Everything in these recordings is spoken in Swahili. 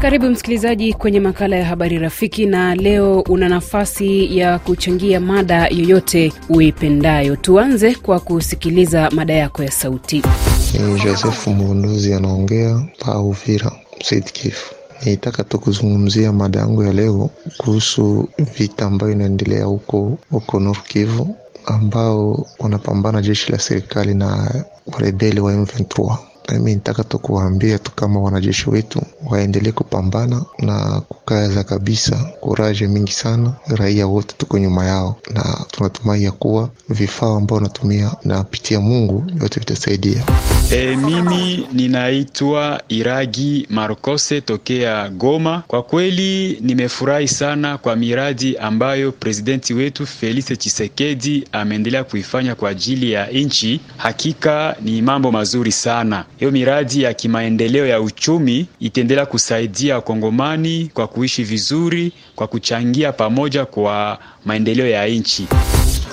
Karibu msikilizaji kwenye makala ya habari rafiki, na leo una nafasi ya kuchangia mada yoyote uipendayo. Tuanze kwa kusikiliza mada yako ya sauti. Ni Josefu Mwondozi anaongea pa Uvira, Sud-Kivu. Nitaka tu kuzungumzia mada yangu ya leo kuhusu vita ambayo inaendelea huko huko North Kivu, ambao wanapambana jeshi la serikali na warebeli wa M23. Mimi nitaka tu kuwaambia tu kama wanajeshi wetu waendelee kupambana na kukaza kabisa, kuraje mingi sana. Raia wote tuko nyuma yao, na tunatumai ya kuwa vifaa ambao wanatumia napitia Mungu yote vitasaidia. E, mimi ninaitwa Iragi Marcose tokea Goma. Kwa kweli nimefurahi sana kwa miradi ambayo presidenti wetu Felix Tshisekedi ameendelea kuifanya kwa ajili ya nchi. Hakika ni mambo mazuri sana. Hiyo miradi ya kimaendeleo ya uchumi itaendelea kusaidia wakongomani kwa kuishi vizuri, kwa kuchangia pamoja kwa maendeleo ya nchi.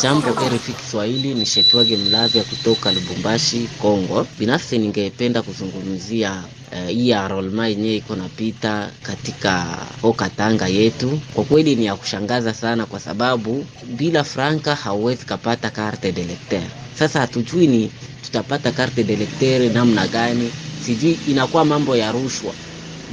Jambo RFI Kiswahili, ni Shetwage Mlavya kutoka Lubumbashi, Kongo. Binafsi ningependa kuzungumzia hii uh, arolma yenyewe iko napita katika Okatanga yetu. Kwa kweli ni ya kushangaza sana, kwa sababu bila franka hauwezi kapata carte d'electeur. Sasa hatujui ni tutapata carte d'electeur namna gani, sijui inakuwa mambo ya rushwa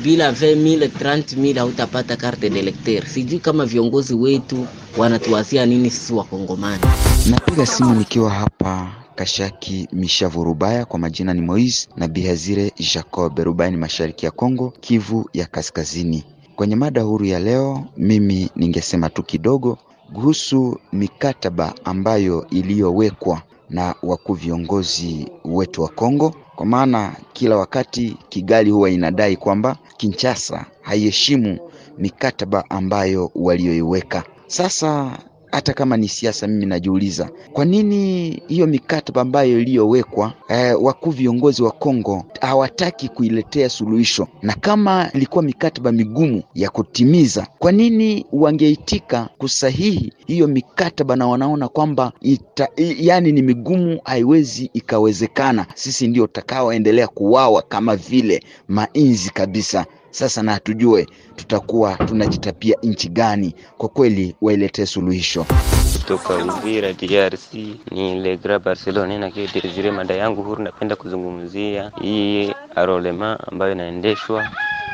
bila 20000 30000 hautapata carte d'electeur. Sijui kama viongozi wetu wanatuwazia nini sisi Wakongomani. Napiga simu nikiwa hapa Kashaki Mishavu Rubaya, kwa majina ni Moise na Bihazire Jacob. Rubaya ni mashariki ya Kongo, Kivu ya Kaskazini. Kwenye mada huru ya leo, mimi ningesema tu kidogo kuhusu mikataba ambayo iliyowekwa na wakuu viongozi wetu wa Kongo, kwa maana kila wakati Kigali huwa inadai kwamba Kinshasa haiheshimu mikataba ambayo walioiweka. Sasa hata kama ni siasa, mimi najiuliza kwa nini hiyo mikataba ambayo iliyowekwa eh, wakuu viongozi wa Kongo hawataki kuiletea suluhisho, na kama ilikuwa mikataba migumu ya kutimiza, kwa nini wangeitika kusahihi hiyo mikataba na wanaona kwamba ita, yani ni migumu, haiwezi ikawezekana? Sisi ndio tutakaoendelea kuwawa kama vile mainzi kabisa. Sasa na hatujue tutakuwa tunajitapia nchi gani? Kwa kweli wailetee suluhisho. Kutoka Uvira DRC ni Legra Barcelona na kile Desire. Mada yangu huru, napenda kuzungumzia hii arolema ambayo inaendeshwa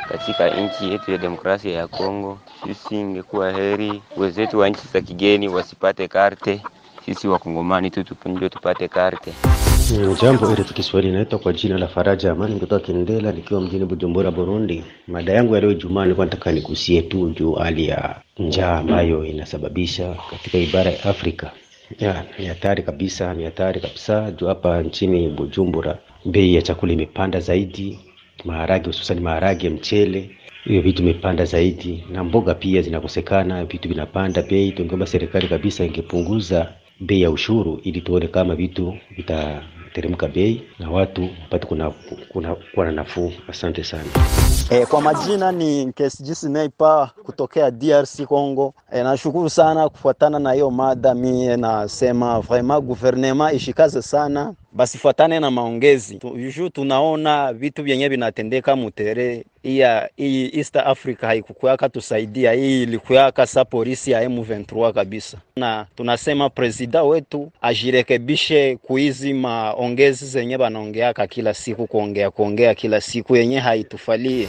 katika nchi yetu ya demokrasia ya Kongo. Sisi ingekuwa heri wenzetu wa nchi za kigeni wasipate karte, sisi wakongomani tu ndio tupate karte. Jambo RFI Kiswahili, inaitwa kwa jina la Faraja Amani kutoka Kindela nikiwa mjini Bujumbura, Burundi. Mada yangu ya leo Ijumaa nilikuwa nataka nikusie tu juu hali ya njaa ambayo inasababisha katika ibara ya Afrika. Ya, ni hatari kabisa, ni hatari kabisa juu hapa nchini Bujumbura bei ya chakula imepanda zaidi, maharage hususan maharage, mchele, hiyo vitu imepanda zaidi, na mboga pia zinakosekana, vitu vinapanda bei. Tungeomba serikali kabisa ingepunguza bei ya ushuru ili tuone kama vitu vitateremka bei na watu wapate kuna kuna kuwa na nafuu. Asante sana. E, kwa majina ni Nkesijisi Neipa kutokea DRC Congo. E, nashukuru sana kufuatana na hiyo mada. Mie nasema vraiment gouvernement ishikaze sana basifuatane na maongezi ju, tunaona vitu vyenye vinatendeka mutere iya hii East Africa haikukuyaka tusaidia, hii ilikuyaka sa polisi ya M23 kabisa, na tunasema presida wetu ajirekebishe kuizi maongezi zenye banaongeaka kila siku, kuongea kuongea kila siku yenye haitufalie.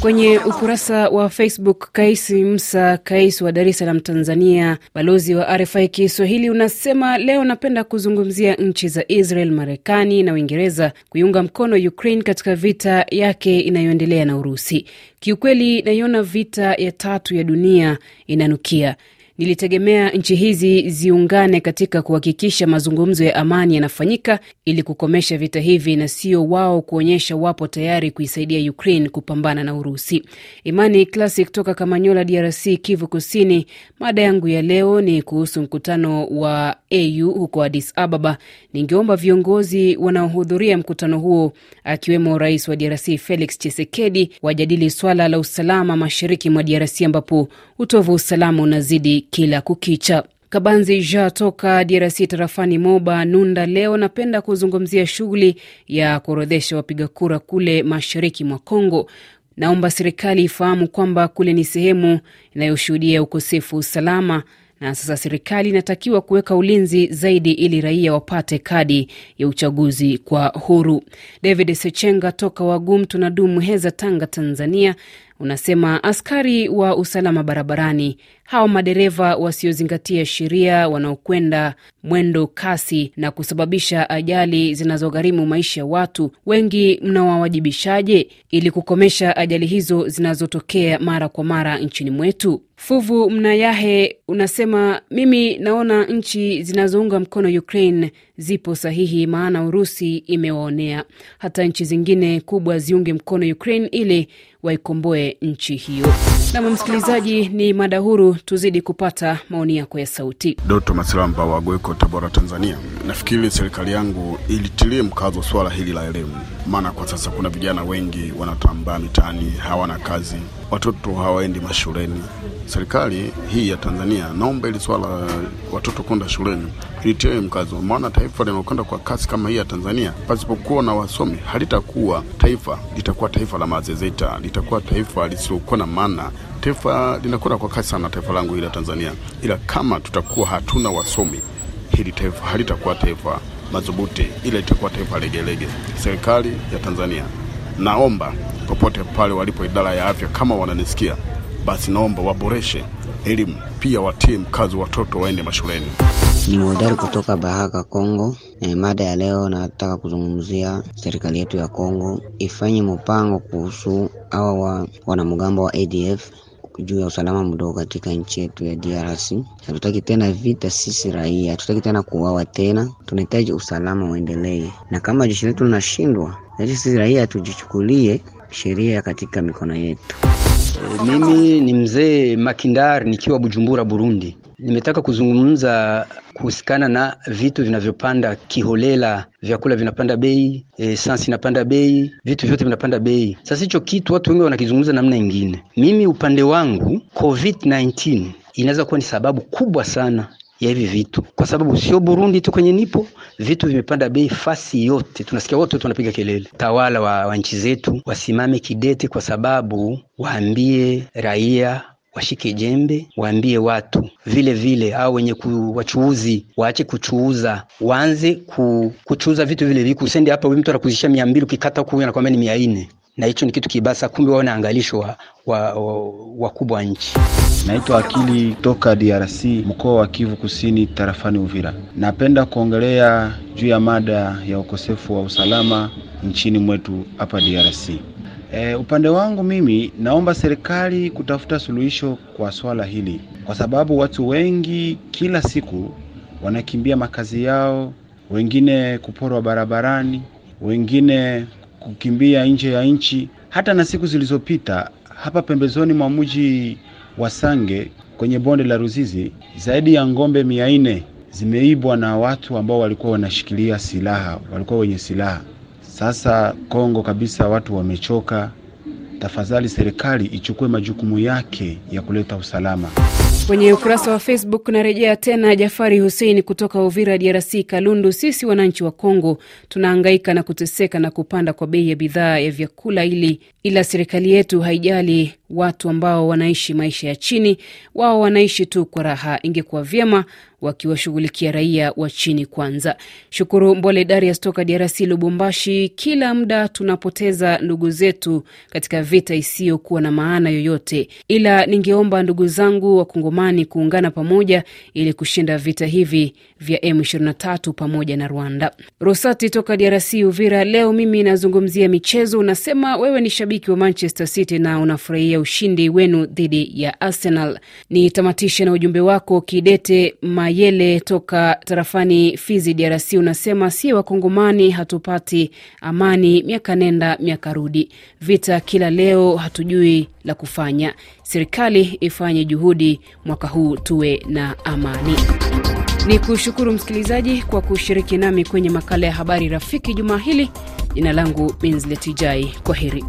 Kwenye ukurasa wa Facebook, Kais Msa Kais wa Dar es Salaam, Tanzania, balozi wa RFI Kiswahili, unasema leo napenda kuzungumzia nchi za Israel, Marekani na Uingereza kuiunga mkono Ukraine katika vita yake inayoendelea na Urusi. Kiukweli naiona vita ya tatu ya dunia inanukia. Nilitegemea nchi hizi ziungane katika kuhakikisha mazungumzo ya amani yanafanyika ili kukomesha vita hivi na sio wao kuonyesha wapo tayari kuisaidia Ukraine kupambana na Urusi. Imani Classic kutoka Kamanyola, DRC, Kivu Kusini. Mada yangu ya leo ni kuhusu mkutano wa AU huko Addis Ababa. Ningeomba viongozi wanaohudhuria mkutano huo akiwemo rais wa DRC Felix Tshisekedi wajadili swala la usalama mashariki mwa DRC ambapo utovu usalama unazidi kila kukicha. Kabanzi Ja toka DRC tarafani Moba Nunda, leo napenda kuzungumzia shughuli ya kuorodhesha wapiga kura kule mashariki mwa Kongo. Naomba serikali ifahamu kwamba kule ni sehemu inayoshuhudia ukosefu wa usalama na sasa serikali inatakiwa kuweka ulinzi zaidi ili raia wapate kadi ya uchaguzi kwa huru. David Sechenga toka Wagum tunadumu Heza, Tanga, Tanzania, unasema askari wa usalama barabarani, hawa madereva wasiozingatia sheria, wanaokwenda mwendo kasi na kusababisha ajali zinazogharimu maisha ya watu wengi, mnawawajibishaje ili kukomesha ajali hizo zinazotokea mara kwa mara nchini mwetu? Fuvu Mnayahe unasema mimi naona nchi zinazounga mkono Ukraine zipo sahihi, maana Urusi imewaonea. Hata nchi zingine kubwa ziunge mkono Ukraine ili waikomboe nchi hiyo. Nam msikilizaji, ni mada huru, tuzidi kupata maoni yako ya sauti. Doto Masilamba wa Gweko, Tabora, Tanzania. Nafikiri serikali yangu ilitilie mkazo swala hili la elimu, maana kwa sasa kuna vijana wengi wanatambaa mitaani, hawana kazi, watoto hawaendi mashuleni. Serikali hii ya Tanzania, naomba ili swala watoto kwenda shuleni ilitilie mkazo, maana taifa linalokwenda kwa kasi kama hii ya Tanzania, pasipokuwa na wasomi halitakuwa taifa, litakuwa taifa la mazezeta, litakuwa taifa lisilokuwa na maana taifa linakwenda kwa kasi sana, taifa langu hili la Tanzania, ila kama tutakuwa hatuna wasomi, hili taifa halitakuwa taifa madhubuti, ila litakuwa taifa legelege. Serikali ya Tanzania, naomba popote pale walipo idara ya afya, kama wananisikia, basi naomba waboreshe elimu, pia watie mkazo watoto waende mashuleni. Ni modari kutoka Bahaka, Kongo. E, mada ya leo nataka kuzungumzia serikali yetu ya Kongo ifanye mpango kuhusu hawa wa, wanamgambo wa ADF juu ya usalama mdogo katika nchi yetu ya DRC. Hatutaki tena vita sisi raia, hatutaki tena kuuawa tena, tunahitaji usalama uendelee, na kama jeshi letu linashindwa, sisi raia tujichukulie sheria katika mikono yetu. Mimi ni mzee Makindar nikiwa Bujumbura, Burundi. Nimetaka kuzungumza kuhusikana na vitu vinavyopanda kiholela, vyakula vinapanda bei, esansi inapanda bei, vitu vyote vinapanda bei. Sasa hicho kitu watu wengi wanakizungumza namna ingine. Mimi upande wangu COVID-19 inaweza kuwa ni sababu kubwa sana ya hivi vitu, kwa sababu sio Burundi tu kwenye nipo, vitu vimepanda bei fasi yote. Tunasikia wote wanapiga kelele. Tawala wa, wa nchi zetu wasimame kidete, kwa sababu waambie raia washike jembe, waambie watu vile vile, au wenye wachuuzi waache kuchuuza, waanze ku, kuchuuza vitu vile vile. Usende hapa mtu anakuzisha mia mbili ukikata huku anakwambia ni mia nne na hicho ni kitu kibasa. Kumbe wao na angalisho wa wakubwa wa, wa nchi. Naitwa Akili toka DRC, mkoa wa Kivu Kusini, tarafani Uvira. Napenda kuongelea juu ya mada ya ukosefu wa usalama nchini mwetu hapa DRC. E, upande wangu mimi naomba serikali kutafuta suluhisho kwa swala hili, kwa sababu watu wengi kila siku wanakimbia makazi yao, wengine kuporwa barabarani, wengine kukimbia nje ya nchi. Hata na siku zilizopita hapa pembezoni mwa mji wa Sange kwenye bonde la Ruzizi, zaidi ya ng'ombe mia nne zimeibwa na watu ambao walikuwa wanashikilia silaha, walikuwa wenye silaha. Sasa Kongo kabisa, watu wamechoka. Tafadhali serikali ichukue majukumu yake ya kuleta usalama. Kwenye ukurasa wa Facebook narejea tena. Jafari Hussein kutoka Uvira, DRC, Kalundu. Sisi wananchi wa Kongo tunahangaika na kuteseka na kupanda kwa bei ya bidhaa ya vyakula, ili ila serikali yetu haijali watu ambao wanaishi maisha ya chini. Wao wanaishi tu kwa raha. Ingekuwa vyema wakiwashughulikia raia wa chini kwanza. Shukuru Mbole Darius toka DRC, Lubumbashi. Kila muda tunapoteza ndugu zetu katika vita isiyokuwa na maana yoyote, ila ningeomba ndugu zangu Wakongomani kuungana pamoja ili kushinda vita hivi vya M23 pamoja na Rwanda. Rosati toka DRC, Uvira. Leo mimi nazungumzia michezo. Unasema wewe ni shabiki wa Manchester City na unafurahia ushindi wenu dhidi ya Arsenal. Nitamatishe na ujumbe wako Kidete Mayele toka tarafani Fizi, DRC. Unasema si Wakongomani hatupati amani, miaka nenda miaka rudi, vita kila leo, hatujui la kufanya. Serikali ifanye juhudi mwaka huu tuwe na amani. Ni kushukuru msikilizaji kwa kushiriki nami kwenye makala ya habari rafiki juma hili. Jina langu Minzletijai, kwa heri.